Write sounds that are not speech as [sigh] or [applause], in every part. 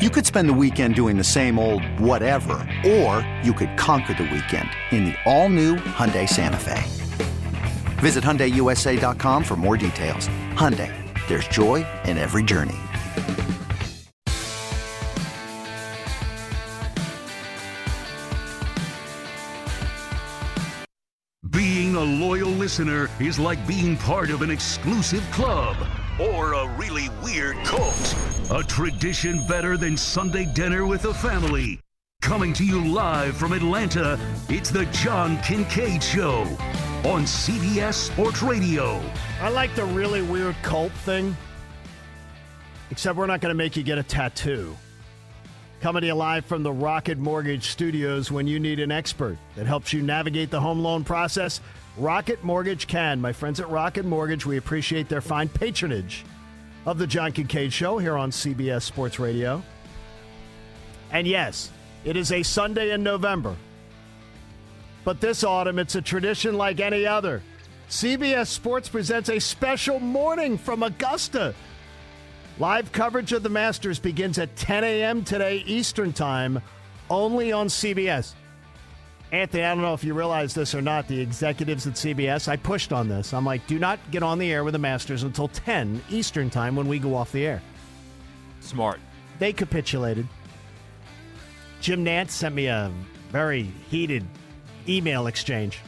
You could spend the weekend doing the same old whatever, or you could conquer the weekend in the all-new Hyundai Santa Fe. Visit HyundaiUSA.com for more details. Hyundai, there's joy in every journey. Being a loyal listener is like being part of an exclusive club or a really weird cult. A tradition better than Sunday dinner with the family. Coming to you live from Atlanta, it's the John Kincade Show on CBS Sports Radio. I like the really weird cult thing, except we're not going to make you get a tattoo. Coming to you live from the Rocket Mortgage Studios when you need an expert that helps you navigate the home loan process. Rocket Mortgage can. My friends at Rocket Mortgage, we appreciate their fine patronage of the John Kincade Show here on CBS Sports Radio. And yes, it is a Sunday in November. But this autumn, it's a tradition like any other. CBS Sports presents a special morning from Augusta. Live coverage of the Masters begins at 10 a.m. today, Eastern Time, only on CBS. Anthony, I don't know if you realize this or not. The executives at CBS, I pushed on this. I'm like, do not get on the air with the Masters until 10 Eastern Time when we go off the air. Smart. They capitulated. Jim Nantz sent me a very heated email exchange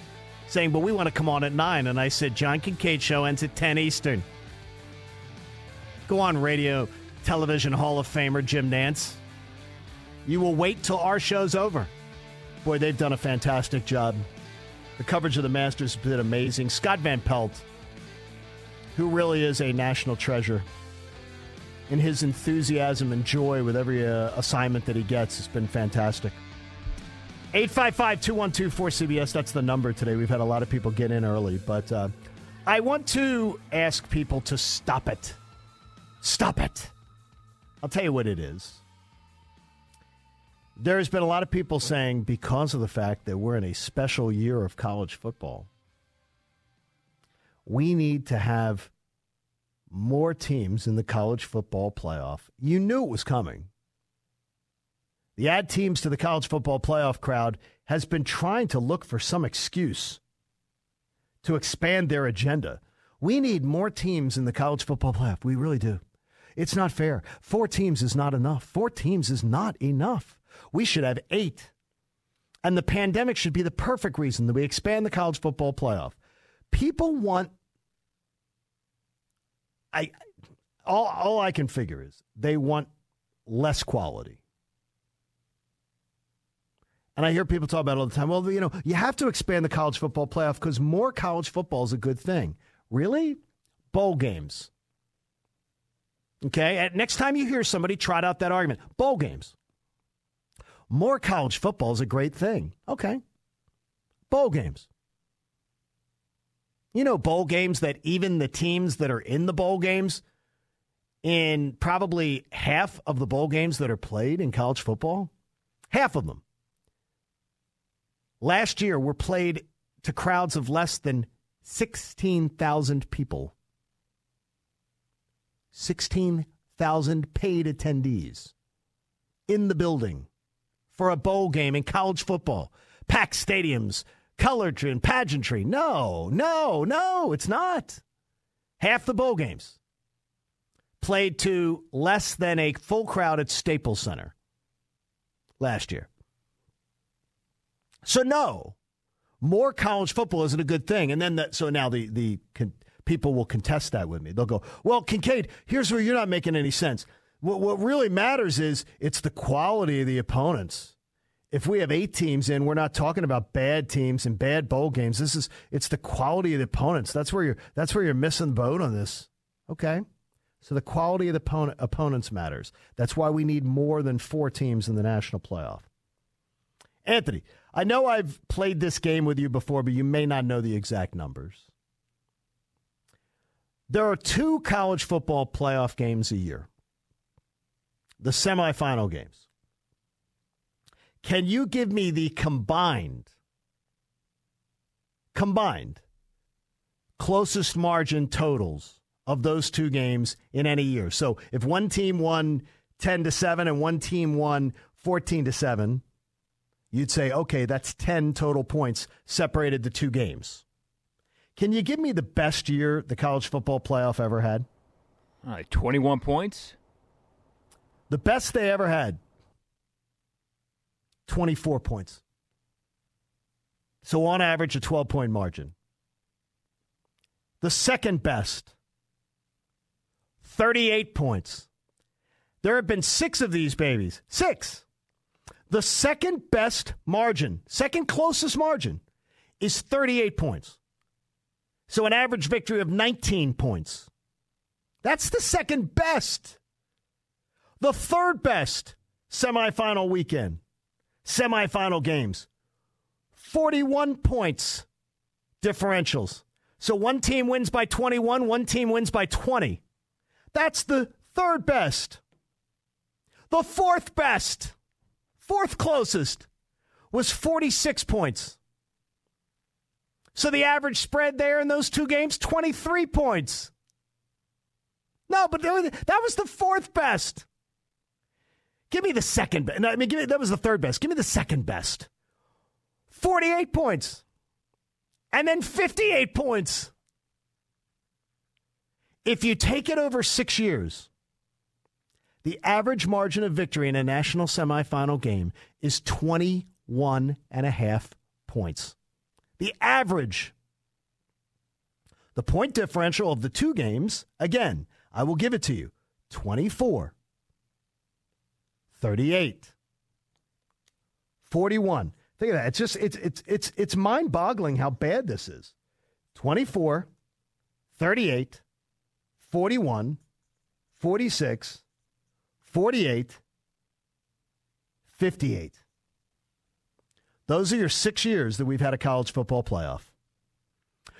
saying, but we want to come on at 9. And I said, John Kincade show ends at 10 Eastern. Go on, radio, television Hall of Famer Jim Nantz. You will wait till our show's over. Boy, they've done a fantastic job. The coverage of the Masters has been amazing. Scott Van Pelt, who really is a national treasure, in his enthusiasm and joy with every uh, assignment that he gets it's been fantastic. 855 212 4CBS, that's the number today. We've had a lot of people get in early, but uh, I want to ask people to stop it. Stop it. I'll tell you what it is. There's been a lot of people saying because of the fact that we're in a special year of college football, we need to have more teams in the college football playoff. You knew it was coming. The add teams to the college football playoff crowd has been trying to look for some excuse to expand their agenda. We need more teams in the college football playoff. We really do. It's not fair. Four teams is not enough. Four teams is not enough. We should have eight. And the pandemic should be the perfect reason that we expand the college football playoff. People want I all all I can figure is they want less quality. And I hear people talk about it all the time. Well, you know, you have to expand the college football playoff because more college football is a good thing. Really? Bowl games. Okay? Next time you hear somebody trot out that argument, bowl games. More college football is a great thing. Okay. Bowl games. You know, bowl games that even the teams that are in the bowl games, in probably half of the bowl games that are played in college football, half of them last year were played to crowds of less than 16,000 people. 16,000 paid attendees in the building for a bowl game in college football. Packed stadiums, colored and pageantry. No, no, no, it's not. Half the bowl games played to less than a full crowd at Staples Center last year. So no, more college football isn't a good thing. And then that, so now the the people will contest that with me. They'll go, well, Kincade, here's where you're not making any sense. What what really matters is it's the quality of the opponents. If we have eight teams in, we're not talking about bad teams and bad bowl games. This is it's the quality of the opponents. That's where you're that's where you're missing the boat on this. Okay. So the quality of the opponent, opponents matters. That's why we need more than four teams in the national playoff. Anthony, I know I've played this game with you before, but you may not know the exact numbers. There are two college football playoff games a year the semifinal games. Can you give me the combined, combined closest margin totals of those two games in any year. So if one team won 10 to 7 and one team won 14 to 7, you'd say, okay, that's 10 total points separated the two games. Can you give me the best year the college football playoff ever had? All right, 21 points. The best they ever had, 24 points. So on average, a 12 point margin. The second best, 38 points. There have been six of these babies. Six. The second best margin, second closest margin, is 38 points. So an average victory of 19 points. That's the second best. The third best semifinal weekend, semifinal games, 41 points differentials. So one team wins by 21, one team wins by 20. That's the third best. The fourth best, fourth closest, was 46 points. So the average spread there in those two games, 23 points. No, but that was the fourth best. Give me the second best. I mean, me, that was the third best. Give me the second best. 48 points. And then 58 points. If you take it over six years, the average margin of victory in a national semifinal game is 21 and a half points. The average. The point differential of the two games, again, I will give it to you 24, 38, 41. Think of that. It's just it's it's it's it's mind-boggling how bad this is. 24, 38, 41, 46, 48, 58. Those are your six years that we've had a college football playoff.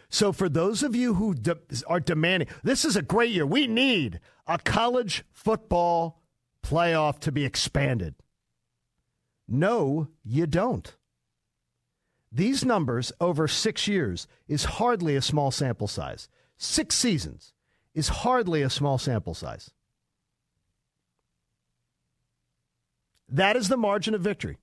So, for those of you who de- are demanding, this is a great year. We need a college football playoff to be expanded. No, you don't. These numbers over six years is hardly a small sample size. Six seasons is hardly a small sample size. That is the margin of victory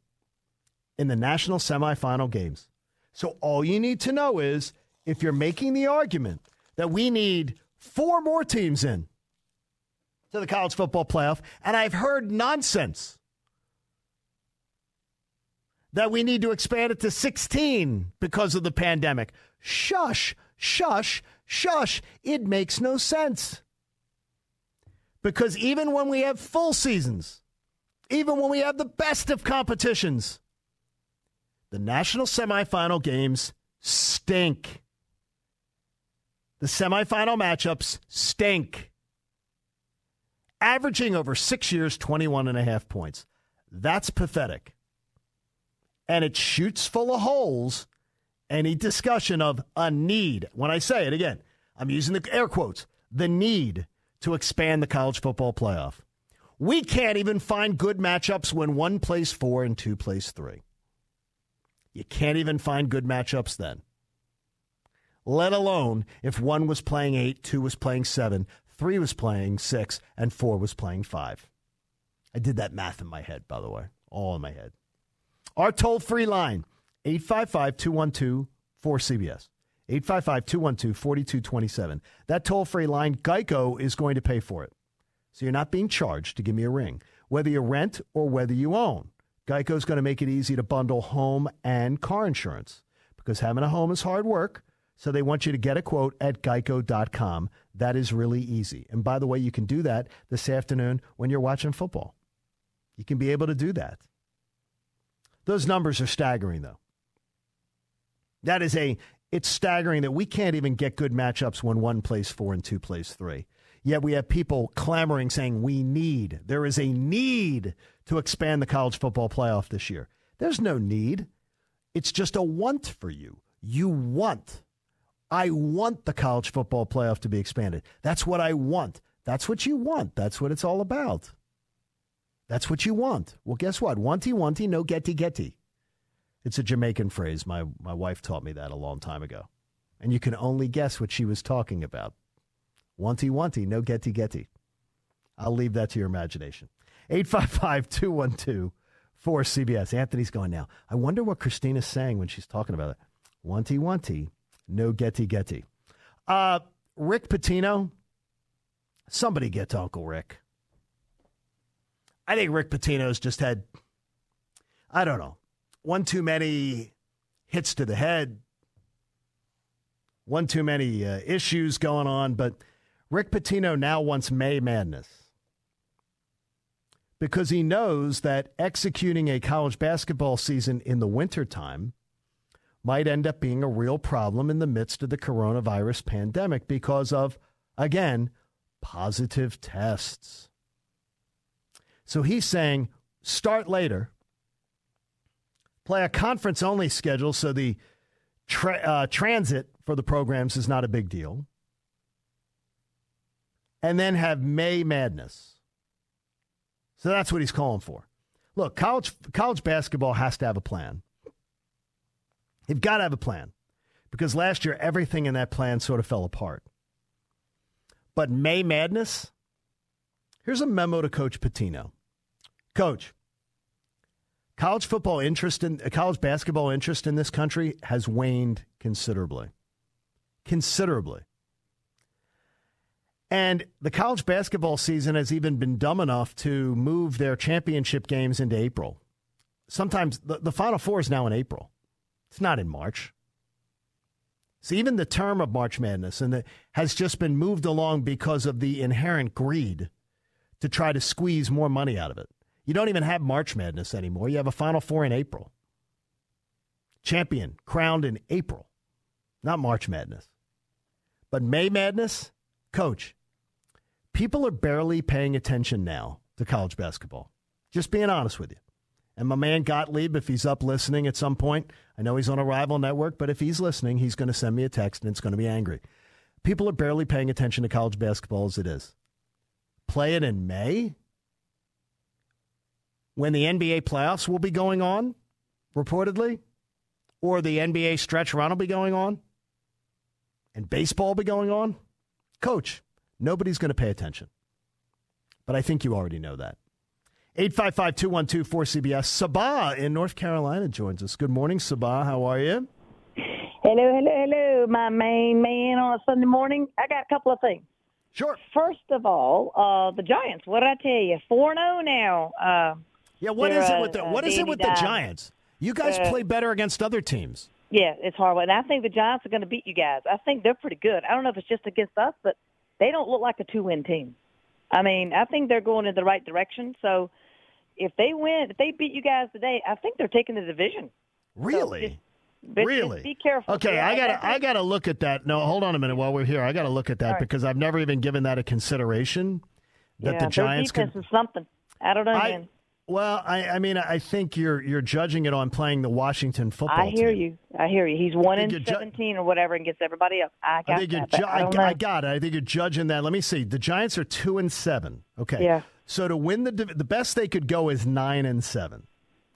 in the national semifinal games. So all you need to know is if you're making the argument that we need four more teams in to the college football playoff, and I've heard nonsense that we need to expand it to 16 because of the pandemic. Shush, shush, shush. It makes no sense. Because even when we have full seasons, even when we have the best of competitions, the national semifinal games stink. The semifinal matchups stink. Averaging over six years, 21 and a half points. That's pathetic. And it shoots full of holes any discussion of a need. When I say it again, I'm using the air quotes, the need to expand the college football playoff. We can't even find good matchups when one plays four and two plays three. You can't even find good matchups then. Let alone if one was playing eight, two was playing seven, three was playing six, and four was playing five. I did that math in my head, by the way, all in my head. Our toll free line, 855 212 4CBS. 855 212 4227. That toll free line, Geico is going to pay for it. So you're not being charged to give me a ring, whether you rent or whether you own. Geico is going to make it easy to bundle home and car insurance because having a home is hard work. So they want you to get a quote at geico.com. That is really easy. And by the way, you can do that this afternoon when you're watching football. You can be able to do that. Those numbers are staggering, though. That is a, it's staggering that we can't even get good matchups when one plays four and two plays three. Yet we have people clamoring saying we need, there is a need to expand the college football playoff this year. There's no need. It's just a want for you. You want. I want the college football playoff to be expanded. That's what I want. That's what you want. That's what it's all about. That's what you want. Well, guess what? Wanty, wanty, no getty, getty. It's a Jamaican phrase. My, my wife taught me that a long time ago. And you can only guess what she was talking about. Wanty, wanty, no getty, getty. I'll leave that to your imagination. 855 212 4CBS. Anthony's going now. I wonder what Christina's saying when she's talking about it. Wanty, wanty, no getty, getty. Uh, Rick Pitino, somebody get to Uncle Rick. I think Rick Pitino's just had, I don't know, one too many hits to the head, one too many uh, issues going on. But Rick Pitino now wants May Madness because he knows that executing a college basketball season in the wintertime might end up being a real problem in the midst of the coronavirus pandemic because of, again, positive tests. So he's saying start later, play a conference only schedule so the tra- uh, transit for the programs is not a big deal, and then have May Madness. So that's what he's calling for. Look, college college basketball has to have a plan. You've got to have a plan because last year everything in that plan sort of fell apart. But May Madness, here's a memo to Coach Pitino. Coach, college football interest in college basketball interest in this country has waned considerably. Considerably. And the college basketball season has even been dumb enough to move their championship games into April. Sometimes the, the Final Four is now in April. It's not in March. So even the term of March Madness and the, has just been moved along because of the inherent greed to try to squeeze more money out of it. You don't even have March Madness anymore. You have a Final Four in April. Champion crowned in April, not March Madness. But May Madness, coach, people are barely paying attention now to college basketball. Just being honest with you. And my man Gottlieb, if he's up listening at some point, I know he's on a rival network, but if he's listening, he's going to send me a text and it's going to be angry. People are barely paying attention to college basketball as it is. Play it in May? when the NBA playoffs will be going on, reportedly, or the NBA stretch run will be going on, and baseball will be going on. Coach, nobody's going to pay attention. But I think you already know that. 855 212 4CBS. Sabah in North Carolina joins us. Good morning, Sabah. How are you? Hello, hello, hello, my main man on a Sunday morning. I got a couple of things. Sure. First of all, uh, the Giants. What did I tell you? Four zero now. Uh, yeah, what it with the uh, what is it with the Giants? You guys Uh, play better against other teams. yeah, it's horrible, and I think the Giants are going to beat you guys. I think they're pretty good. I don't know if it's just against us, but they don't look like a two win team. I mean, I think they're going in the right direction. So if they win, if they beat you guys today, I think they're taking the division. Really? just- But really? just be careful. Okay, I got to I got to look at that. No, hold on a minute while we're here. I got to look at that right. because I've never even given that a consideration that yeah, the Giants their defense is something. I don't know, I. Well, I, I mean, I think you're you're judging it on playing the Washington football I hear team. you. I hear you. He's one in you're ju- seventeen or whatever, and gets everybody up. I got I think you're that. ju- I, I, got it. I think you're judging that. Let me see. The Giants are two and seven. Okay. Yeah. So to win the the best they could go is nine and seven.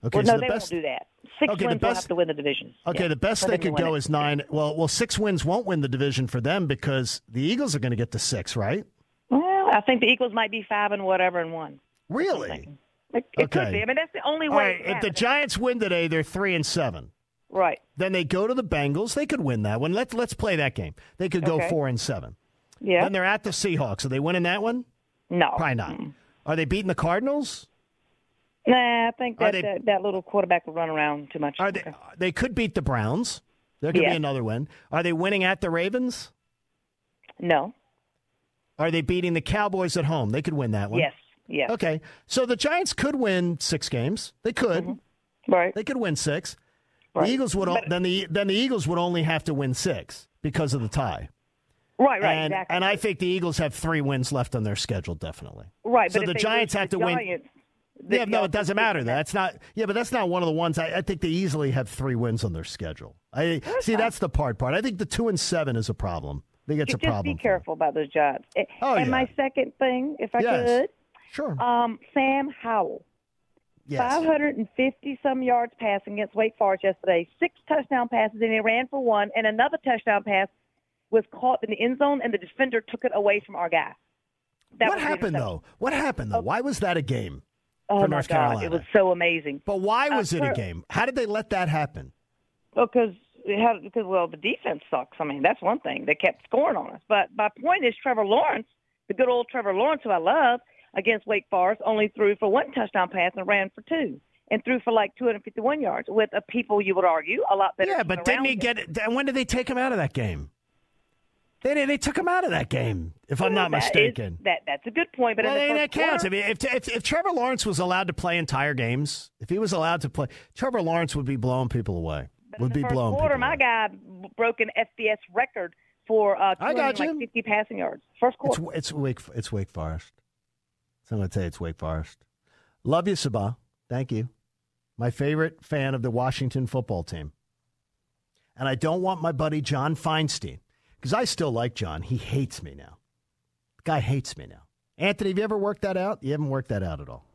Okay. well, so no, the they best, won't do that. Six Okay, wins will best- have to win the division. Okay, Yeah, the best they could go it. is nine. Well, well, six wins won't win the division for them because the Eagles are going to get to six, right? Well, I think the Eagles might be five and whatever and one. Really? It, it Okay. could be. I mean, that's the only way. right. If the. Giants win today, they're three and seven. right. Then they go to the Bengals. They could win that one. Let's let's play that game. They could go Okay. four and seven. Yeah. Then they're at the Seahawks. Are they winning that one? no. Probably not. Mm. Are they beating the Cardinals? Nah, I think that, they- that that little quarterback will run around too much. Are they? They could beat the Browns. There could Yeah. be another win. Are they winning at the Ravens? No. Are they beating the Cowboys at home? They could win that one. Yes. Yes. Okay. So the Giants could win six games. They could. Mm-hmm. Right. They could win six. Right. The Eagles would But- then the then the Eagles would only have to win six because of the tie. Right, right, and, exactly. And I think the Eagles have three wins left on their schedule, definitely. Right, So but the Giants have to the win. Giants, the Yeah, no, it doesn't matter. That's not. Yeah, but that's not one of the ones. I, I think they easily have three wins on their schedule. I see. That's the part. Part. I think the two and seven is a problem. I think it's a just problem. be careful about those jobs. Oh, and yeah. my second thing, if I Yes. could, Sure. um, Sam Howell. yes. 550 some yards passing against Wake Forest yesterday, six touchdown passes, and he ran for one, and another touchdown pass was caught in the end zone, and the defender took it away from our guy. That What happened though? What happened though? Why was that a game? Oh for my North God, Carolina? it was so amazing. But why Uh, was it a game? How did they let that happen? Because it had, because well, the defense sucks. I mean, that's one thing. They kept scoring on us. But my point is, Trevor Lawrence, the good old Trevor Lawrence, who I love, against Wake Forest, only threw for one touchdown pass and ran for two, and threw for like 251 yards with a people you would argue a lot better. Yeah, but didn't he get it? and When did they take him out of that game? They they took him out of that game, if I'm not That is- mistaken. that that's a good point. But Well, in the that counts. I mean, if, if if Trevor Lawrence was allowed to play entire games, if he was allowed to play, Trevor Lawrence would be blowing people away. Would be first blowing quarter, people my guy broke an FBS record for uh, I got you. 250 passing yards. First It's quarter. it's Wake it's Wake Forest. I'm going to say it's Wake Forest. Love you, Sabah. Thank you. My favorite fan of the Washington football team. And I don't want my buddy John Feinstein because I still like John. He hates me now. The guy hates me now. Anthony, have you ever worked that out? You haven't worked that out at all.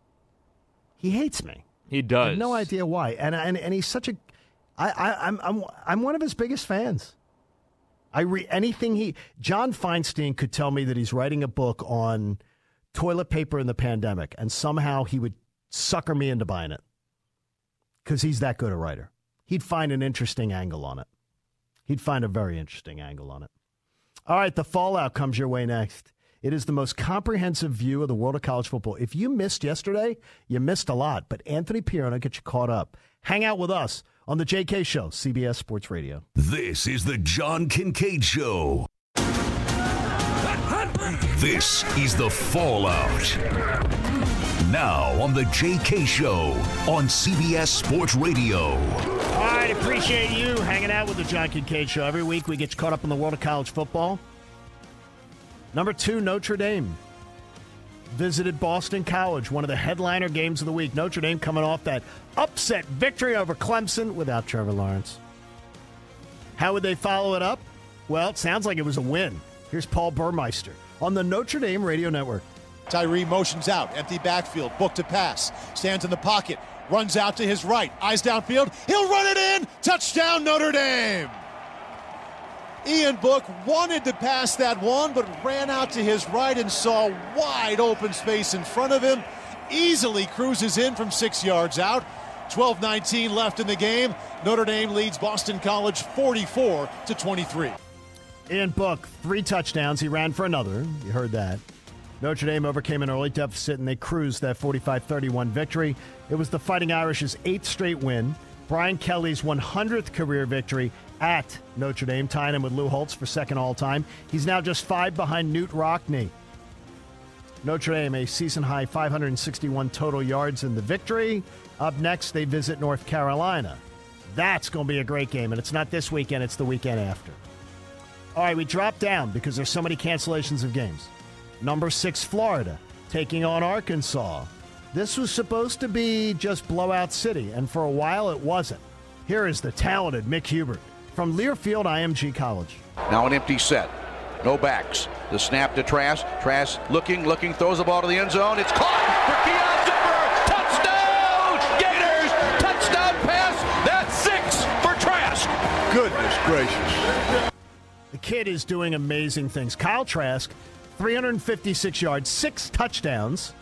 He hates me. He I does. have no idea why. And and and he's such a I, I I'm I'm I'm one of his biggest fans. I read anything he John Feinstein could tell me that he's writing a book on toilet paper in the pandemic, and somehow he would sucker me into buying it because he's that good a writer. He'd find an interesting angle on it. He'd find a very interesting angle on it. All right, the fallout comes your way next. It is the most comprehensive view of the world of college football. If you missed yesterday, you missed a lot. But Anthony Pierre will get you caught up. Hang out with us on the JK Show, CBS Sports Radio. This is the John Kincade Show. This is the Fallout. Now on the JK Show on CBS Sports Radio. All right, appreciate you hanging out with the John Kincade Show. Every week we get caught up in the world of college football. Number two, Notre Dame visited Boston College, one of the headliner games of the week. Notre Dame coming off that upset victory over Clemson without Trevor Lawrence. How would they follow it up? Well, it sounds like it was a win. Here's Paul Burmeister on the Notre Dame Radio Network. Tyree motions out, empty backfield, book to pass, stands in the pocket, runs out to his right, eyes downfield, he'll run it in, touchdown Notre Dame. Ian Book wanted to pass that one, but ran out to his right and saw wide open space in front of him. Easily cruises in from six yards out. 12 19 left in the game. Notre Dame leads Boston College 44 to 23. Ian Book, three touchdowns. He ran for another. You heard that. Notre Dame overcame an early deficit and they cruised that 45 31 victory. It was the Fighting Irish's eighth straight win. Brian Kelly's 100th career victory at Notre Dame, tying him with Lou Holtz for second all time. He's now just five behind Knute Rockne. Notre Dame, a season high 561 total yards in the victory. Up next, they visit North Carolina. That's going to be a great game, and it's not this weekend, it's the weekend after. All right, we dropped down because there's so many cancellations of games. Number six, Florida, taking on Arkansas. This was supposed to be just blowout city, and for a while it wasn't. Here is the talented Mick Hubert from Learfield IMG College. Now an empty set. No backs. The snap to Trask. Trask looking, looking, throws the ball to the end zone. It's caught for Keon Zipperer. Touchdown! Gators! Touchdown pass. That's six for Trask. Goodness gracious. The kid is doing amazing things. Kyle Trask, 356 yards, six touchdowns,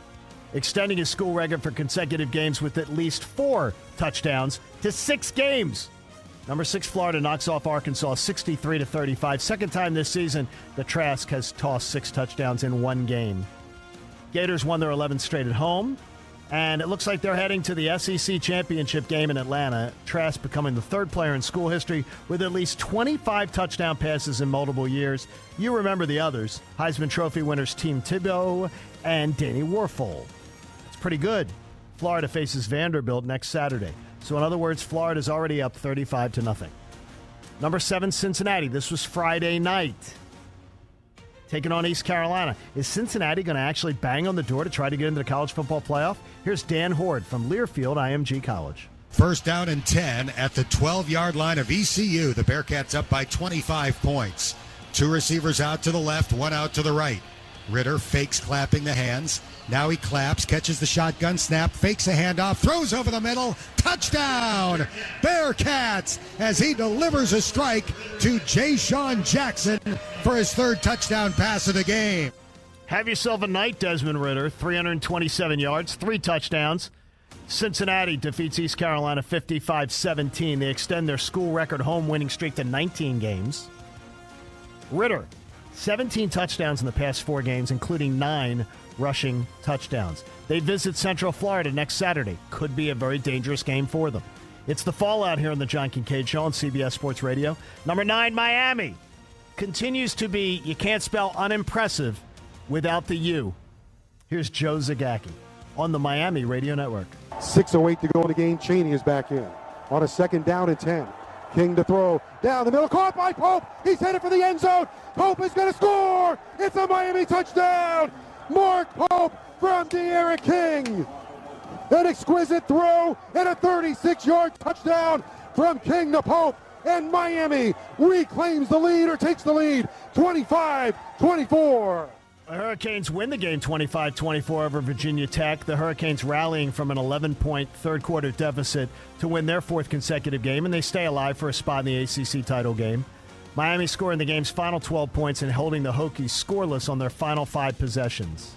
extending his school record for consecutive games with at least four touchdowns to six games. Number six, Florida knocks off Arkansas 63 to 35. Second time this season that Trask has tossed six touchdowns in one game. Gators won their 11th straight at home, and it looks like they're heading to the SEC championship game in Atlanta. Trask becoming the third player in school history with at least 25 touchdown passes in multiple years. You remember the others Heisman Trophy winners Tim Tebow and Danny Wuerffel. It's pretty good. Florida faces Vanderbilt next Saturday. So, in other words, Florida's already up 35 to nothing. Number seven, Cincinnati. This was Friday night. Taking on East Carolina. Is Cincinnati going to actually bang on the door to try to get into the college football playoff? Here's Dan Hoard from Learfield IMG College. First down and 10 at the 12 yard line of ECU. The Bearcats up by 25 points. Two receivers out to the left, one out to the right. Ridder fakes clapping the hands. Now he claps, catches the shotgun snap, fakes a handoff, throws over the middle. Touchdown! Bearcats as he delivers a strike to Jayshon Jackson for his third touchdown pass of the game. Have yourself a night, Desmond Ridder. 327 yards, three touchdowns. Cincinnati defeats East Carolina 55 17. They extend their school record home winning streak to 19 games. Ridder, 17 touchdowns in the past four games, including nine rushing touchdowns. They visit Central Florida next Saturday. Could be a very dangerous game for them. It's the fallout here on the John Kincade Show on CBS Sports Radio. Number nine, Miami. Continues to be, you can't spell unimpressive without the U. Here's Joe Zagacki on the Miami Radio Network. 6.08 to go in the game. Cheney is back in on a second down and 10. King to throw down the middle, caught by Pope. He's headed for the end zone. Pope is going to score. It's a Miami touchdown. Mark Pope from D'Eriq King. An exquisite throw and a 36-yard touchdown from King to Pope. And Miami reclaims the lead or takes the lead 25-24. The Hurricanes win the game 25 24 over Virginia Tech. The Hurricanes rallying from an 11 point third quarter deficit to win their fourth consecutive game, and they stay alive for a spot in the ACC title game. Miami scoring the game's final 12 points and holding the Hokies scoreless on their final five possessions.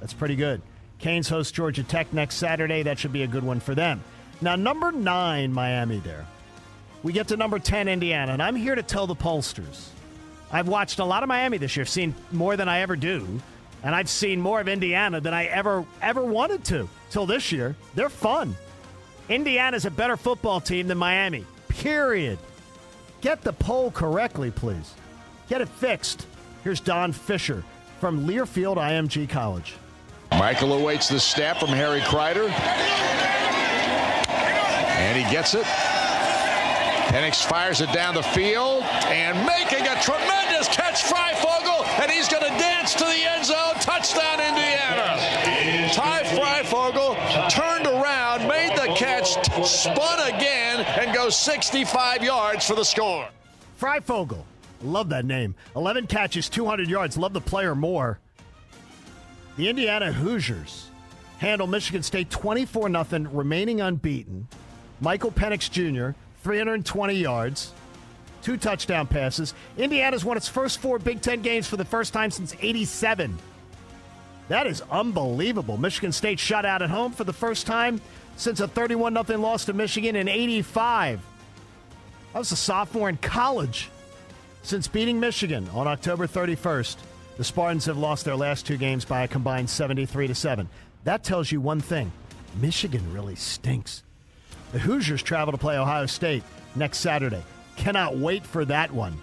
That's pretty good. Canes host Georgia Tech next Saturday. That should be a good one for them. Now, number nine, Miami there. We get to number 10, Indiana, and I'm here to tell the pollsters I've watched a lot of Miami this year, seen more than I ever do, and I've seen more of Indiana than I ever ever wanted to till this year. They're fun. Indiana's a better football team than Miami. Period. Get the poll correctly, please. Get it fixed. Here's Don Fisher from Learfield IMG College. Michael awaits the snap from Harry Crider. And he gets it. Penix fires it down the field and making a tremendous catch, Fryfogle, and he's going to dance to the end zone. Touchdown, Indiana. Ty Fryfogle turned around, made the catch, spun again, and goes 65 yards for the score. Fryfogle. Love that name. 11 catches, 200 yards. Love the player more. The Indiana Hoosiers handle Michigan State 24 0, remaining unbeaten. Michael Penix Jr., 320 yards, two touchdown passes. Indiana's won its first four Big Ten games for the first time since 87. That is unbelievable. Michigan State shut out at home for the first time since a 31 0 loss to Michigan in 85. That was a sophomore in college. Since beating Michigan on October 31st, the Spartans have lost their last two games by a combined 73 to 7. That tells you one thing Michigan really stinks. The Hoosiers travel to play Ohio State next Saturday. Cannot wait for that one.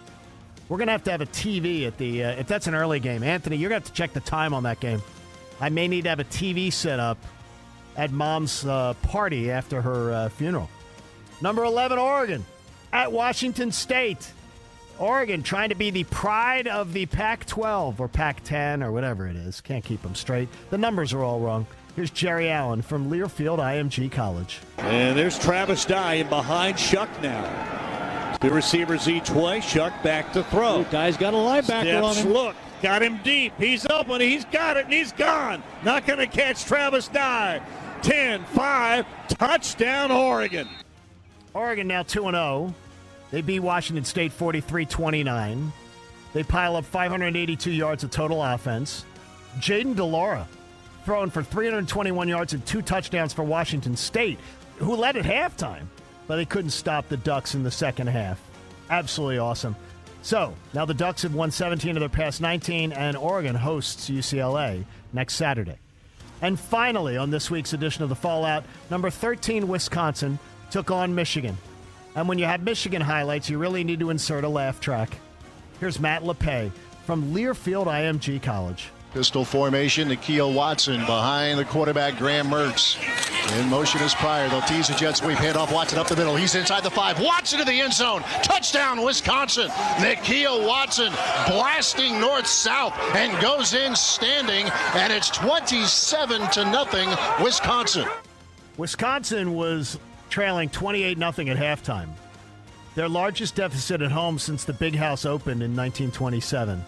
We're going to have to have a TV at the, uh, if that's an early game. Anthony, you're going to have to check the time on that game. I may need to have a TV set up at mom's uh, party after her uh, funeral. Number 11, Oregon at Washington State. Oregon trying to be the pride of the Pac 12 or Pac 10 or whatever it is. Can't keep them straight. The numbers are all wrong. Here's Jerry Allen from Learfield IMG College. And there's Travis Dye in behind Shough now. Two receivers each way. Shough back to throw. Guy's got a linebacker Steps, on him. Look, got him deep. He's open. He's got it, and he's gone. Not going to catch Travis Dye. 10 5, touchdown, Oregon. Oregon now 2 0. They beat Washington State 43 29. They pile up 582 yards of total offense. Jayden de Laura throwing for 321 yards and two touchdowns for Washington State, who led at halftime, but they couldn't stop the Ducks in the second half. Absolutely awesome. So now the Ducks have won 17 of their past 19, and Oregon hosts UCLA next Saturday. And finally, on this week's edition of the Fallout, number 13, Wisconsin took on Michigan. And when you have Michigan highlights, you really need to insert a laugh track. Here's Matt LePay from Learfield IMG College. Pistol formation, Nakia Watson behind the quarterback, Graham Mertz. In motion is Pryor. They'll tease the jet sweep, hand off Watson up the middle. He's inside the five. Watson to the end zone. Touchdown, Wisconsin. Nakia Watson blasting north-south and goes in standing, and it's 27 to nothing, Wisconsin. Wisconsin was trailing 28 0 at halftime. Their largest deficit at home since the Big House opened in 1927.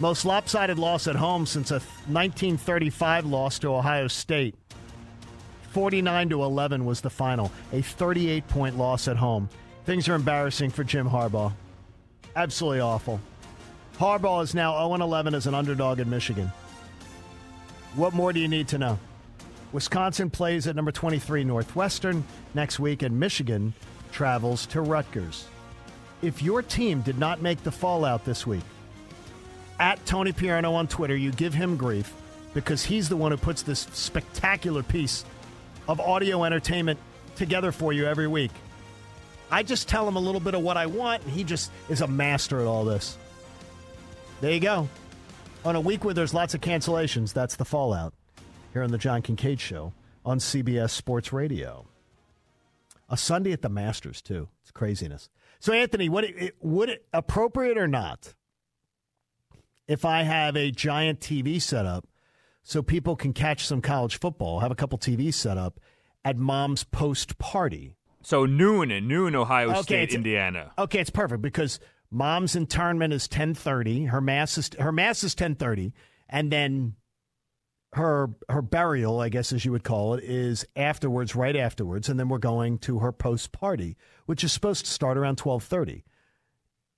Most lopsided loss at home since a 1935 loss to Ohio State. 49 to 11 was the final, a 38 point loss at home. Things are embarrassing for Jim Harbaugh. Absolutely awful. Harbaugh is now 0 11 as an underdog in Michigan. What more do you need to know? Wisconsin plays at number 23 Northwestern next week, and Michigan travels to Rutgers. If your team did not make the fallout this week, at Tony Piano on Twitter, you give him grief because he's the one who puts this spectacular piece of audio entertainment together for you every week. I just tell him a little bit of what I want, and he just is a master at all this. There you go. On a week where there's lots of cancellations, that's the fallout here on the John Kincade Show on CBS Sports Radio. A Sunday at the Masters too. It's craziness. So, Anthony, it, would it appropriate or not if I have a giant TV set up so people can catch some college football? Have a couple TVs set up at Mom's post party. So noon and noon, Ohio Okay, State, Indiana. Okay, it's perfect because Mom's internment is ten thirty. Her mass is her mass is ten thirty, and then her her burial, I guess as you would call it, is afterwards, right afterwards, and then we're going to her post party, which is supposed to start around twelve thirty.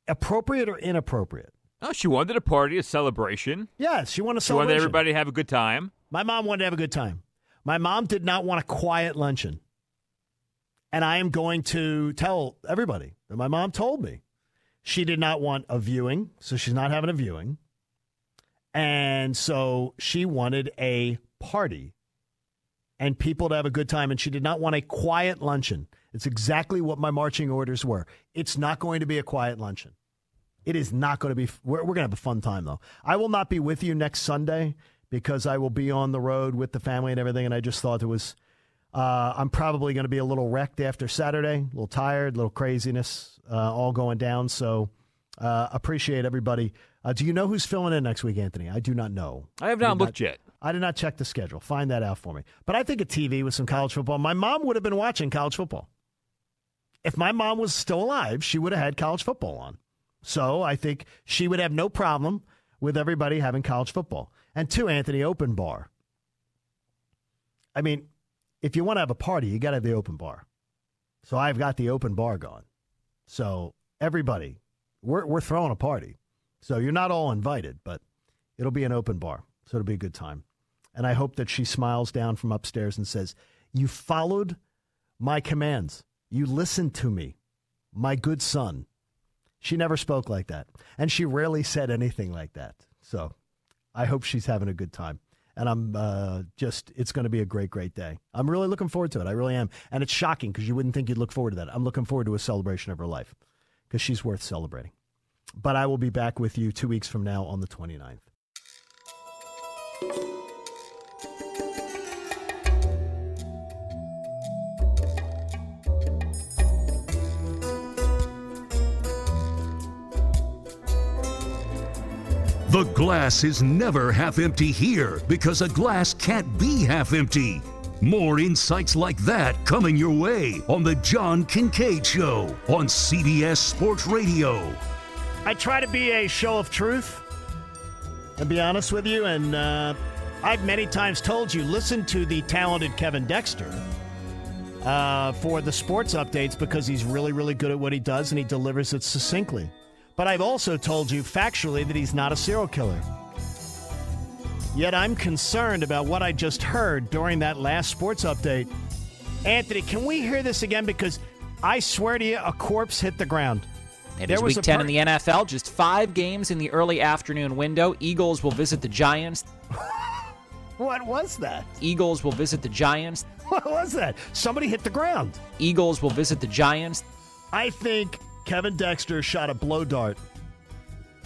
Appropriate or inappropriate? Oh, she wanted a party, a celebration. Yes, she wanted a She wanted everybody to have a good time. My mom wanted to have a good time. My mom did not want a quiet luncheon. And I am going to tell everybody that my mom told me she did not want a viewing, so she's not having a viewing. And so she wanted a party and people to have a good time, and she did not want a quiet luncheon. It's exactly what my marching orders were. It's not going to be a quiet luncheon. It is not going to be. We're, we're going to have a fun time, though. I will not be with you next Sunday because I will be on the road with the family and everything. And I just thought it was. Uh, I'm probably going to be a little wrecked after Saturday, a little tired, a little craziness, uh, all going down. So uh, appreciate everybody. Uh, do you know who's filling in next week, Anthony? I do not know. I have not looked yet. I did not check the schedule. Find that out for me. But I think a TV with some college football. My mom would have been watching college football. If my mom was still alive, she would have had college football on. So I think she would have no problem with everybody having college football. And two, Anthony, open bar. I mean, if you want to have a party, you got to have the open bar. So I've got the open bar going. So everybody, we're, we're throwing a party. So you're not all invited, but it'll be an open bar. So it'll be a good time. And I hope that she smiles down from upstairs and says, You followed my commands. You listened to me, my good son. She never spoke like that. And she rarely said anything like that. So I hope she's having a good time. And I'm uh, just, it's going to be a great, great day. I'm really looking forward to it. I really am. And it's shocking because you wouldn't think you'd look forward to that. I'm looking forward to a celebration of her life because she's worth celebrating. But I will be back with you two weeks from now on the 29th. The glass is never half empty here because a glass can't be half empty. More insights like that coming your way on The John Kincade Show on CBS Sports Radio. I try to be a show of truth and be honest with you. And uh, I've many times told you listen to the talented Kevin Dexter uh, for the sports updates because he's really, really good at what he does and he delivers it succinctly. But I've also told you factually that he's not a serial killer. Yet I'm concerned about what I just heard during that last sports update. Anthony, can we hear this again? Because I swear to you, a corpse hit the ground. It There is was week a 10 per- in the NFL. Just five games in the early afternoon window. Eagles will visit the Giants. [laughs] What was that? Eagles will visit the Giants. What was that? Somebody hit the ground. Eagles will visit the Giants. I think Kevin Dexter shot a blow dart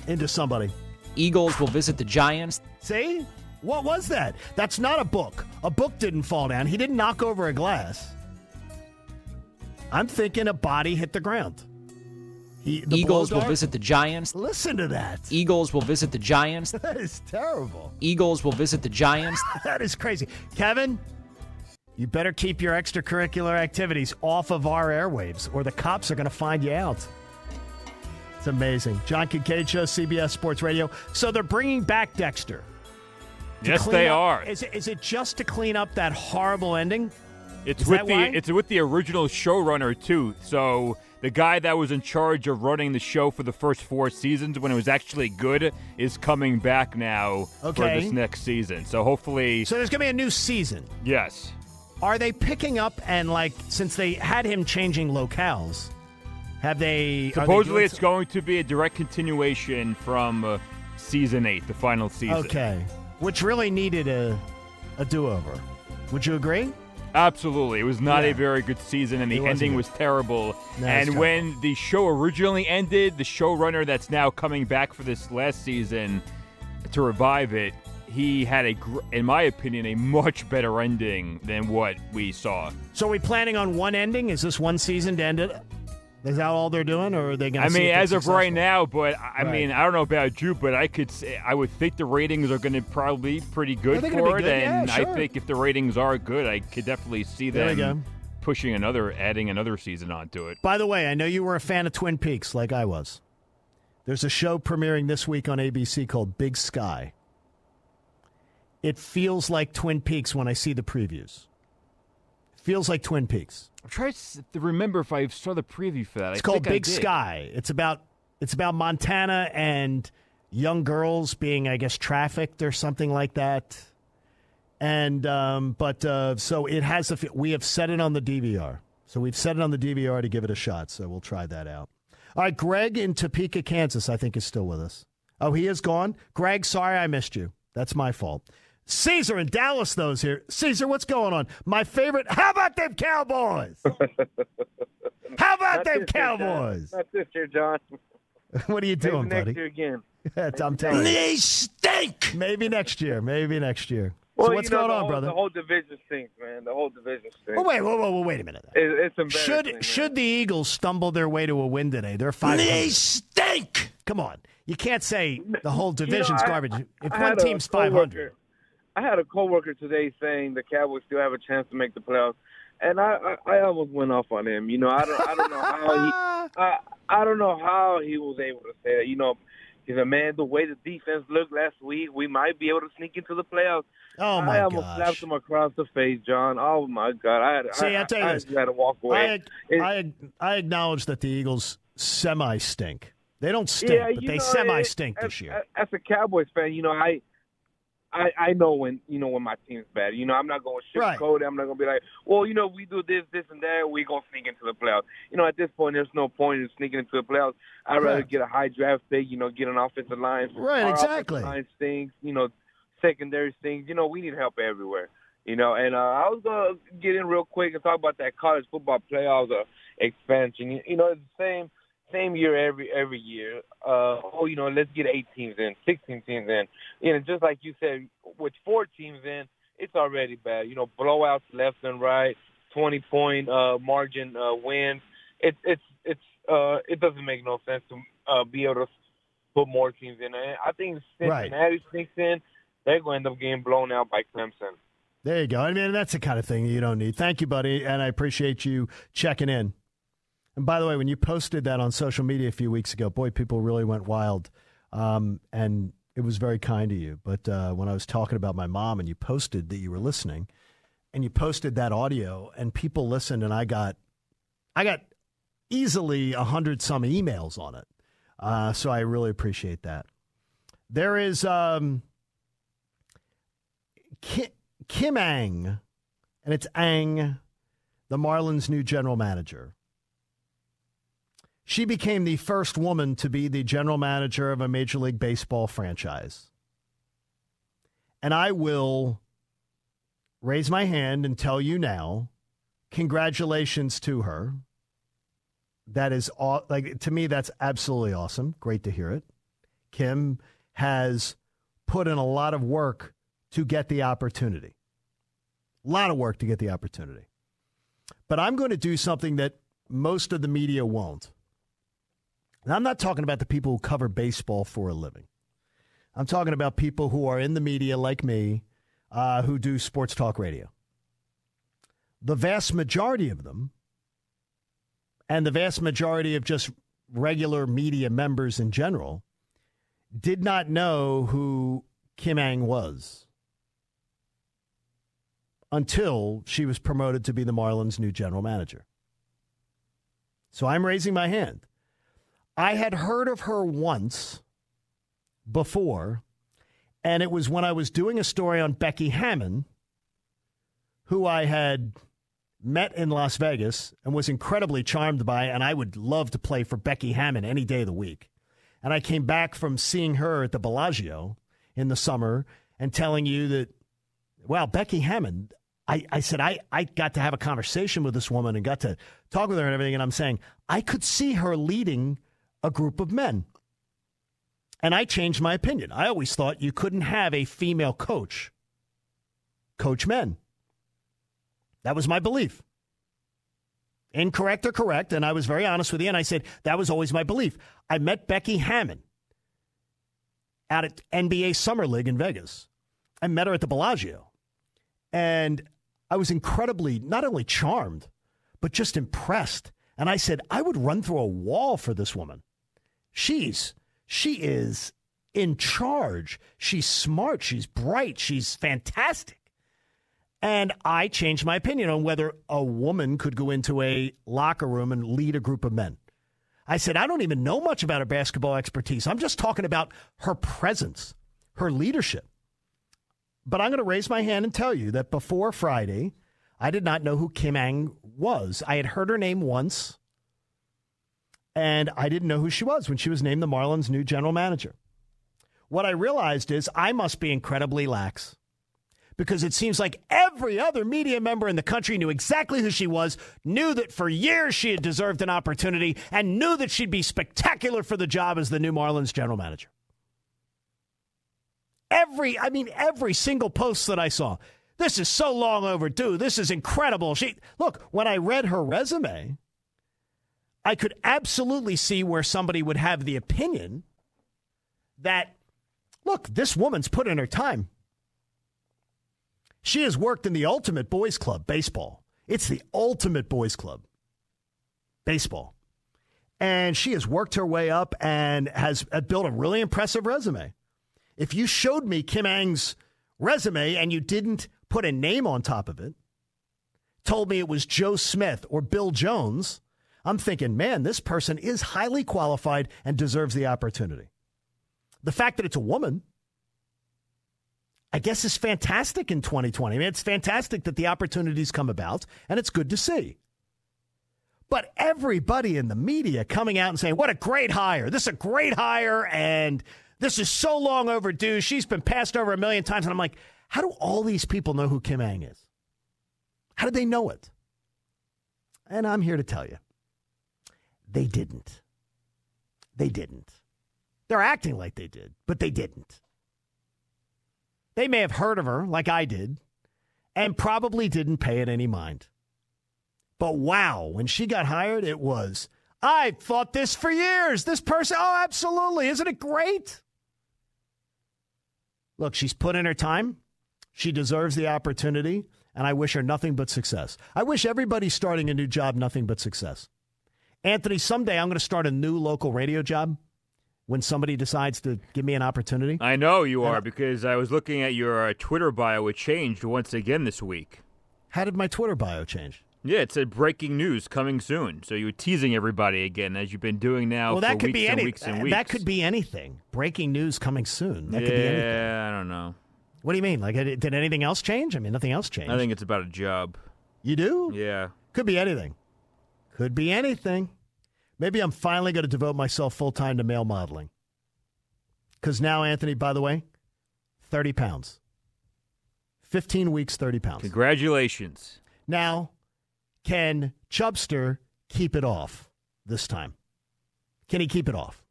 into somebody. Eagles will visit the Giants. See? What was that? That's not a book. A book didn't fall down. He didn't knock over a glass. I'm thinking a body hit the ground. He, the Eagles will visit the Giants. Listen to that. Eagles will visit the Giants. [laughs] That is terrible. Eagles will visit the Giants. [laughs] that is crazy. Kevin, you better keep your extracurricular activities off of our airwaves or the cops are going to find you out. It's amazing. John Kincade Show, CBS Sports Radio. So they're bringing back Dexter. Yes, they up- are. Is it, is it just to clean up that horrible ending? It's Is with the why? it's with the original showrunner too. So the guy that was in charge of running the show for the first four seasons when it was actually good is coming back now for this next season. So hopefully, So there's going to be a new season. yes. Are they picking up and like since they had him changing locales? Have they they Supposedly, doing it's going to be a direct continuation from uh, season eight, the final season. Okay. Which really needed a a do-over. Would you agree? Absolutely. It was not Yeah. a very good season, and the ending good. was terrible. No, and terrible. when the show originally ended, the showrunner that's now coming back for this last season to revive it, he had a, gr- in my opinion, a much better ending than what we saw. So are we planning on one ending? Is this one season to end it? Is that all they're doing, or are they going to I mean, as of right now, but I Right. mean, I don't know about you, but I could say I would think the ratings are going to probably be pretty good for it, good, yeah, and sure. I think if the ratings are good, I could definitely see them pushing another, adding another season onto it. By the way, I know you were a fan of Twin Peaks, like I was. There's a show premiering this week on ABC called Big Sky. It feels like Twin Peaks when I see the previews. Feels like Twin Peaks. I'm trying to remember if I saw the preview for that. It's I called Big. Sky. It's about it's about Montana and young girls being, I guess, trafficked or something like that. And um, but uh, so it has. A, we have set it on the DVR. So we've set it on the DVR to give it a shot. So we'll try that out. All right, Greg in Topeka, Kansas, I think is still with us. Oh, he is gone. Greg, sorry I missed you. That's my fault. Caesar in Dallas, those here. Caesar, what's going on? My favorite. How about them Cowboys? [laughs] How about Not them this year, John. Cowboys? Not this year, John. [laughs] what are you Maybe doing, next buddy? year again. [laughs] I'm telling you. They stink. Maybe next year. Maybe next year. Well, so what's you know, going on, whole, brother? The whole division stinks, man. The whole division stinks. Oh wait, whoa, whoa, whoa, wait a minute. It, it's embarrassing. Should man. should the Eagles stumble their way to a win today? They're five. They stink. Come on, you can't say the whole You know, division's I- garbage. If I one team's five hundred, I had a coworker today saying the Cowboys still have a chance to make the playoffs, and I, I, I almost went off on him. You know, I don't I don't know how he [laughs] I, I don't know how he was able to say that. You know, he's a man. The way the defense looked last week, we might be able to sneak into the playoffs. Oh, my god. I almost gosh. slapped him across the face, John. Oh my God! I had See, I, I'll tell you I, this, I had to walk away. I, I I acknowledge that the Eagles semi stink. They don't stink, Yeah, but they semi stink this year. As a Cowboys fan, you know, I, I, I know when you know when my team's bad. You know, I'm not going to Right. sugarcoat it. I'm not going to be like, well, you know, we do this, this, and that. We gonna sneak into the playoffs. You know, at this point, there's no point in sneaking into the playoffs. I'd rather get a high draft pick. You know, get an offensive line. Right, Our exactly. Line stinks. You know, secondary stinks. You know, we need help everywhere. You know, and uh, I was gonna get in real quick and talk about that college football playoffs uh, expansion. You, you know, it's the same same year every every year. Uh, oh, you know, let's get eight teams in, sixteen teams in. You know, just like you said, with four teams in, it's already bad. You know, blowouts left and right, twenty point uh, margin uh, wins. It's it's it's uh, it doesn't make no sense to uh, be able to put more teams in. And I think Right. Cincinnati sneaks in, they're going to end up getting blown out by Clemson. There you go. I mean, that's the kind of thing you don't need. Thank you, buddy, and I appreciate you checking in. And by the way, when you posted that on social media a few weeks ago, boy, people really went wild, um, and it was very kind of you. But uh, when I was talking about my mom, and you posted that you were listening, and you posted that audio, and people listened, and I got, I got easily a hundred some emails on it. Uh, so I really appreciate that. There is. Um, Kim, Kim Ng, and it's Ang, the Marlins' new general manager. She became the first woman to be the general manager of a Major League Baseball franchise. And I will raise my hand and tell you now congratulations to her. That is aw- like to me that's absolutely awesome. Great to hear it. Kim has put in a lot of work to get the opportunity. A lot of work to get the opportunity. But I'm going to do something that most of the media won't. I'm not talking about the people who cover baseball for a living. I'm talking about people who are in the media like me, uh, who do sports talk radio. The vast majority of them, and the vast majority of just regular media members in general, did not know who Kim Ng was until she was promoted to be the Marlins' new general manager. So I'm raising my hand. I had heard of her once before, and it was when I was doing a story on Becky Hammon, who I had met in Las Vegas and was incredibly charmed by, and I would love to play for Becky Hammon any day of the week. And I came back from seeing her at the Bellagio in the summer and telling you that, well, Becky Hammon, I, I said, I, I got to have a conversation with this woman and got to talk with her and everything. And I'm saying, I could see her leading a group of men. And I changed my opinion. I always thought you couldn't have a female coach coach men. That was my belief. Incorrect or correct, and I was very honest with you, and I said that was always my belief. I met Becky Hammon out at NBA Summer League in Vegas. I met her at the Bellagio, and I was incredibly not only charmed, but just impressed. And I said, I would run through a wall for this woman. She's she is in charge. She's smart. She's bright. She's fantastic. And I changed my opinion on whether a woman could go into a locker room and lead a group of men. I said, I don't even know much about her basketball expertise. I'm just talking about her presence, her leadership. But I'm going to raise my hand and tell you that before Friday, I did not know who Kim Ng was. I had heard her name once, and I didn't know who she was when she was named the Marlins' new general manager. What I realized is I must be incredibly lax because it seems like every other media member in the country knew exactly who she was, knew that for years she had deserved an opportunity, and knew that she'd be spectacular for the job as the new Marlins general manager. Every, I mean, every single post that I saw. This is so long overdue. This is incredible. She look, when I read her resume, I could absolutely see where somebody would have the opinion that look, this woman's put in her time. She has worked in the ultimate boys club, baseball. It's the ultimate boys club, baseball. And she has worked her way up and has uh, built a really impressive resume. If you showed me Kim Ng's resume and you didn't put a name on top of it, told me it was Joe Smith or Bill Jones, I'm thinking, man, this person is highly qualified and deserves the opportunity. The fact that it's a woman I guess is fantastic in 2020. I mean, it's fantastic that the opportunities come about, and it's good to see. But everybody in the media coming out and saying, what a great hire. This is a great hire, and this is so long overdue. She's been passed over a million times. And I'm like, how do all these people know who Kim Ng is? How did they know it? And I'm here to tell you they didn't. They didn't. They're acting like they did, but they didn't. They may have heard of her like I did and probably didn't pay it any mind. But wow, when she got hired, it was, I thought this for years. This person, oh, absolutely. Isn't it great? Look, she's put in her time. She deserves the opportunity, and I wish her nothing but success. I wish everybody starting a new job nothing but success. Anthony, someday I'm going to start a new local radio job when somebody decides to give me an opportunity? I know you are because I was looking at your uh, Twitter bio. It changed once again this week. How did my Twitter bio change? Yeah, it said breaking news coming soon. So you were teasing everybody again, as you've been doing now well, that could weeks be and any, weeks and weeks. That could be anything. Breaking news coming soon. That yeah, could be anything. Yeah, I don't know. What do you mean? Like, did anything else change? I mean, nothing else changed. I think it's about a job. You do? Yeah. Could be anything. Could be anything. Maybe I'm finally going to devote myself full time to male modeling. Because now, Anthony, by the way, 30 pounds. 15 weeks, 30 pounds. Congratulations. Now, can Chubster keep it off this time? Can he keep it off?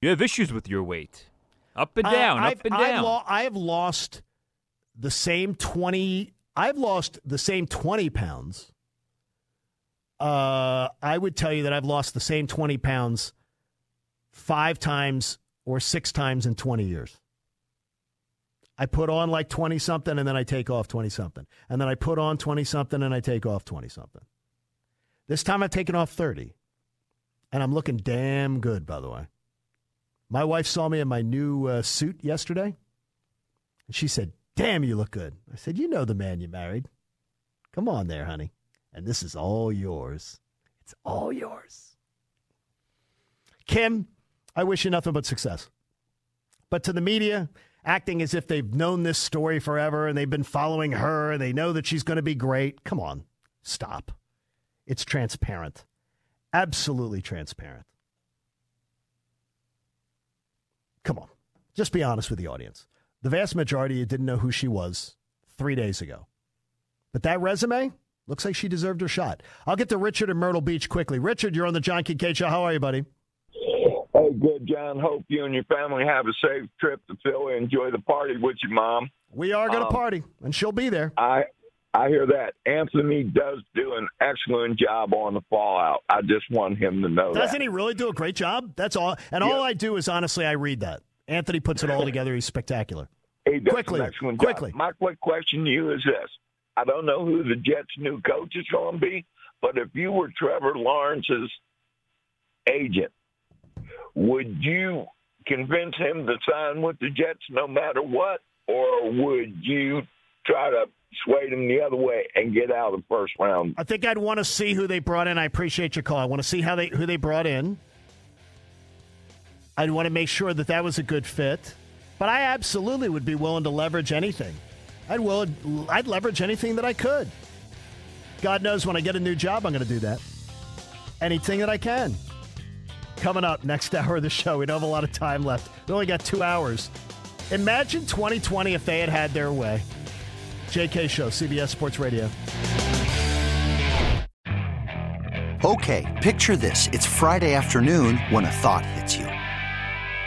You have issues with your weight. Up and uh, down, I, up and down. I've lo- I have lost the same 20. I've lost the same 20 pounds. Uh, I would tell you that I've lost the same 20 pounds five times or six times in 20 years. I put on like 20 something and then I take off 20 something. And then I put on 20 something and I take off 20 something. This time I've taken off 30. And I'm looking damn good, by the way. My wife saw me in my new uh, suit yesterday. And she said, Damn, you look good. I said, You know the man you married. Come on there, honey. And this is all yours. It's all yours. Kim, I wish you nothing but success. But to the media, acting as if they've known this story forever and they've been following her and they know that she's going to be great. Come on, stop. It's transparent. Absolutely transparent. Come on, just be honest with the audience. The vast majority of you didn't know who she was three days ago. But that resume looks like she deserved her shot. I'll get to Richard in Myrtle Beach quickly. Richard, you're on the John Kincade Show. How are you, buddy? Hey, good, John. Hope you and your family have a safe trip to Philly. Enjoy the party with your mom. We are going to Um, party, and she'll be there. I I hear that Anthony does do an excellent job on the fallout. I just want him to know Doesn't that. he really do a great job? That's all. And all I do is honestly, I read that. Anthony puts it all together. He's spectacular. He does Quickly, quickly. job. My quick question to you is this: I don't know who the Jets' new coach is going to be, but if you were Trevor Lawrence's agent, would you convince him to sign with the Jets no matter what, or would you try to sway him the other way and get out of the first round? I think I'd want to see who they brought in. I appreciate your call. I want to see how they who they brought in. I'd want to make sure that that was a good fit. But I absolutely would be willing to leverage anything. I'd will I'd leverage anything that I could. God knows when I get a new job, I'm going to do that. Anything that I can. Coming up next [laughs] hour of the show, we don't have a lot of time left. We only got two hours. Imagine 2020 if they had had their way. JK Show, CBS Sports Radio. Okay, picture this. It's Friday afternoon when a thought hits you.